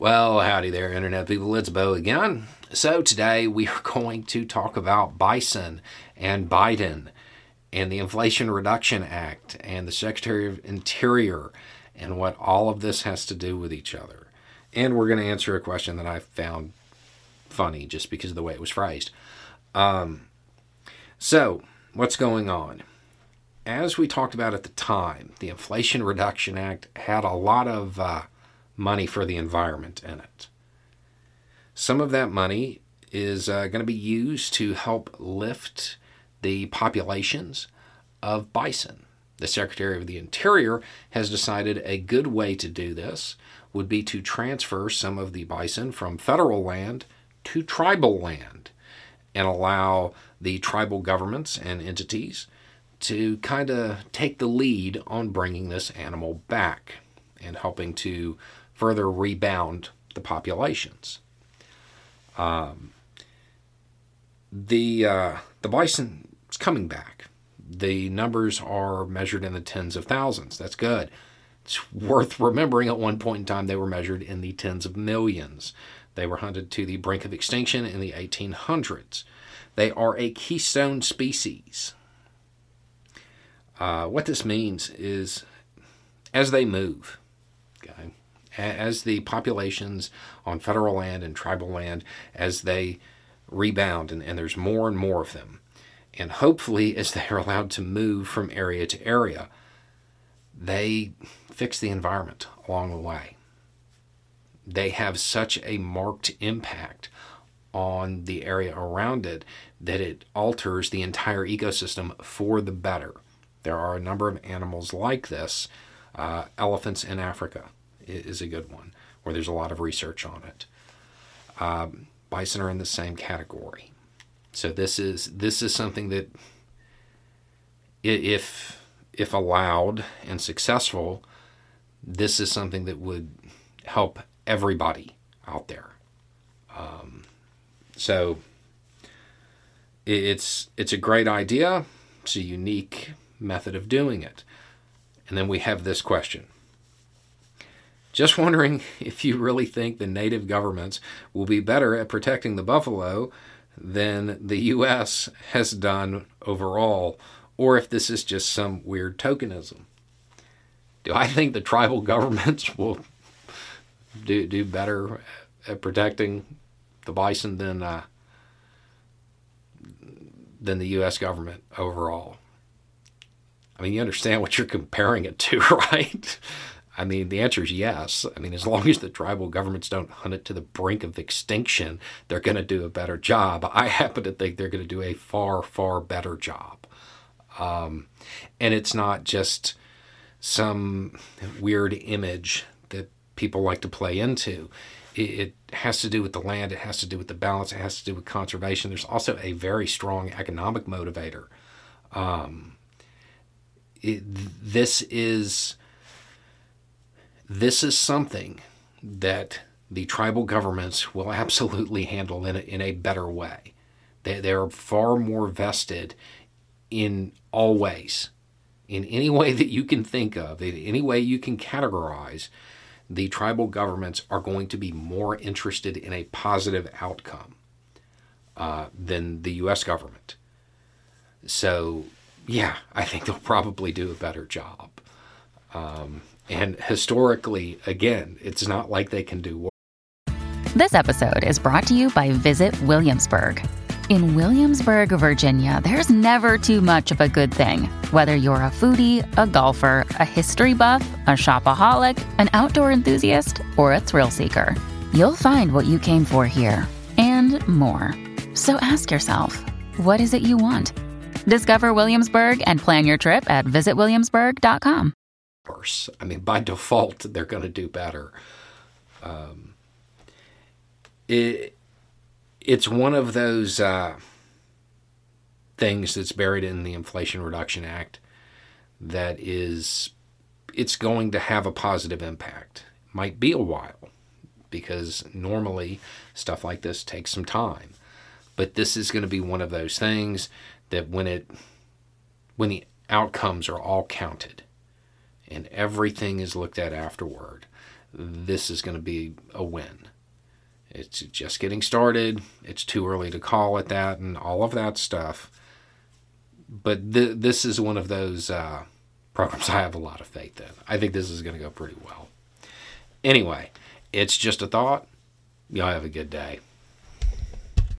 Well, howdy there, Internet people. It's Beau again. So, today we are going to talk about bison and Biden and the Inflation Reduction Act and the Secretary of Interior and what all of this has to do with each other. And we're going to answer a question that I found funny just because of the way it was phrased. Um, so, what's going on? As we talked about at the time, the Inflation Reduction Act had a lot of. Uh, money for the environment in it. Some of that money is uh, going to be used to help lift the populations of bison. The Secretary of the Interior has decided a good way to do this would be to transfer some of the bison from federal land to tribal land and allow the tribal governments and entities to kind of take the lead on bringing this animal back and helping to further rebound the populations. Um, the uh, the bison is coming back. The numbers are measured in the tens of thousands. That's good. It's worth remembering at one point in time they were measured in the tens of millions. They were hunted to the brink of extinction in the 1800s. They are a keystone species. Uh, what this means is as they move, as the populations on federal land and tribal land as they rebound and, and there's more and more of them. And hopefully as they are allowed to move from area to area they fix the environment along the way. They have such a marked impact on the area around it that it alters the entire ecosystem for the better. There are a number of animals like this uh, elephants in africa is a good one, where there's a lot of research on it. Um, bison are in the same category. So this is this is something that, if if allowed and successful, this is something that would help everybody out there. Um, so it's it's a great idea. It's a unique method of doing it. And then we have this question just wondering if you really think the native governments will be better at protecting the buffalo than the U.S. has done overall, or if this is just some weird tokenism. Do I think the tribal governments will do, do better at protecting the bison than uh, than the U.S. government overall? I mean, you understand what you're comparing it to, right? I mean, the answer is yes. I mean, as long as the tribal governments don't hunt it to the brink of extinction, they're going to do a better job. I happen to think they're going to do a far, far better job. Um, and it's not just some weird image that people like to play into. It, it has to do with the land, it has to do with the balance, it has to do with conservation. There's also a very strong economic motivator. Um, it, this is this is something that the tribal governments will absolutely handle in a, in a better way. They, they're far more vested in all ways, in any way that you can think of, in any way you can categorize. The tribal governments are going to be more interested in a positive outcome uh, than the U.S. government. So, yeah, I think they'll probably do a better job. Um, and historically, again, it's not like they can do work. This episode is brought to you by Visit Williamsburg. In Williamsburg, Virginia, there's never too much of a good thing. Whether you're a foodie, a golfer, a history buff, a shopaholic, an outdoor enthusiast, or a thrill seeker, you'll find what you came for here and more. So ask yourself, what is it you want? Discover Williamsburg and plan your trip at visitwilliamsburg.com worse. I mean, by default, they're going to do better. Um, it, it's one of those uh, things that's buried in the Inflation Reduction Act that is, it's going to have a positive impact. Might be a while because normally stuff like this takes some time. But this is going to be one of those things that when it when the outcomes are all counted, and everything is looked at afterward, this is going to be a win. It's just getting started. It's too early to call it that and all of that stuff. But th- this is one of those uh, programs I have a lot of faith in. I think this is going to go pretty well. Anyway, it's just a thought. Y'all have a good day.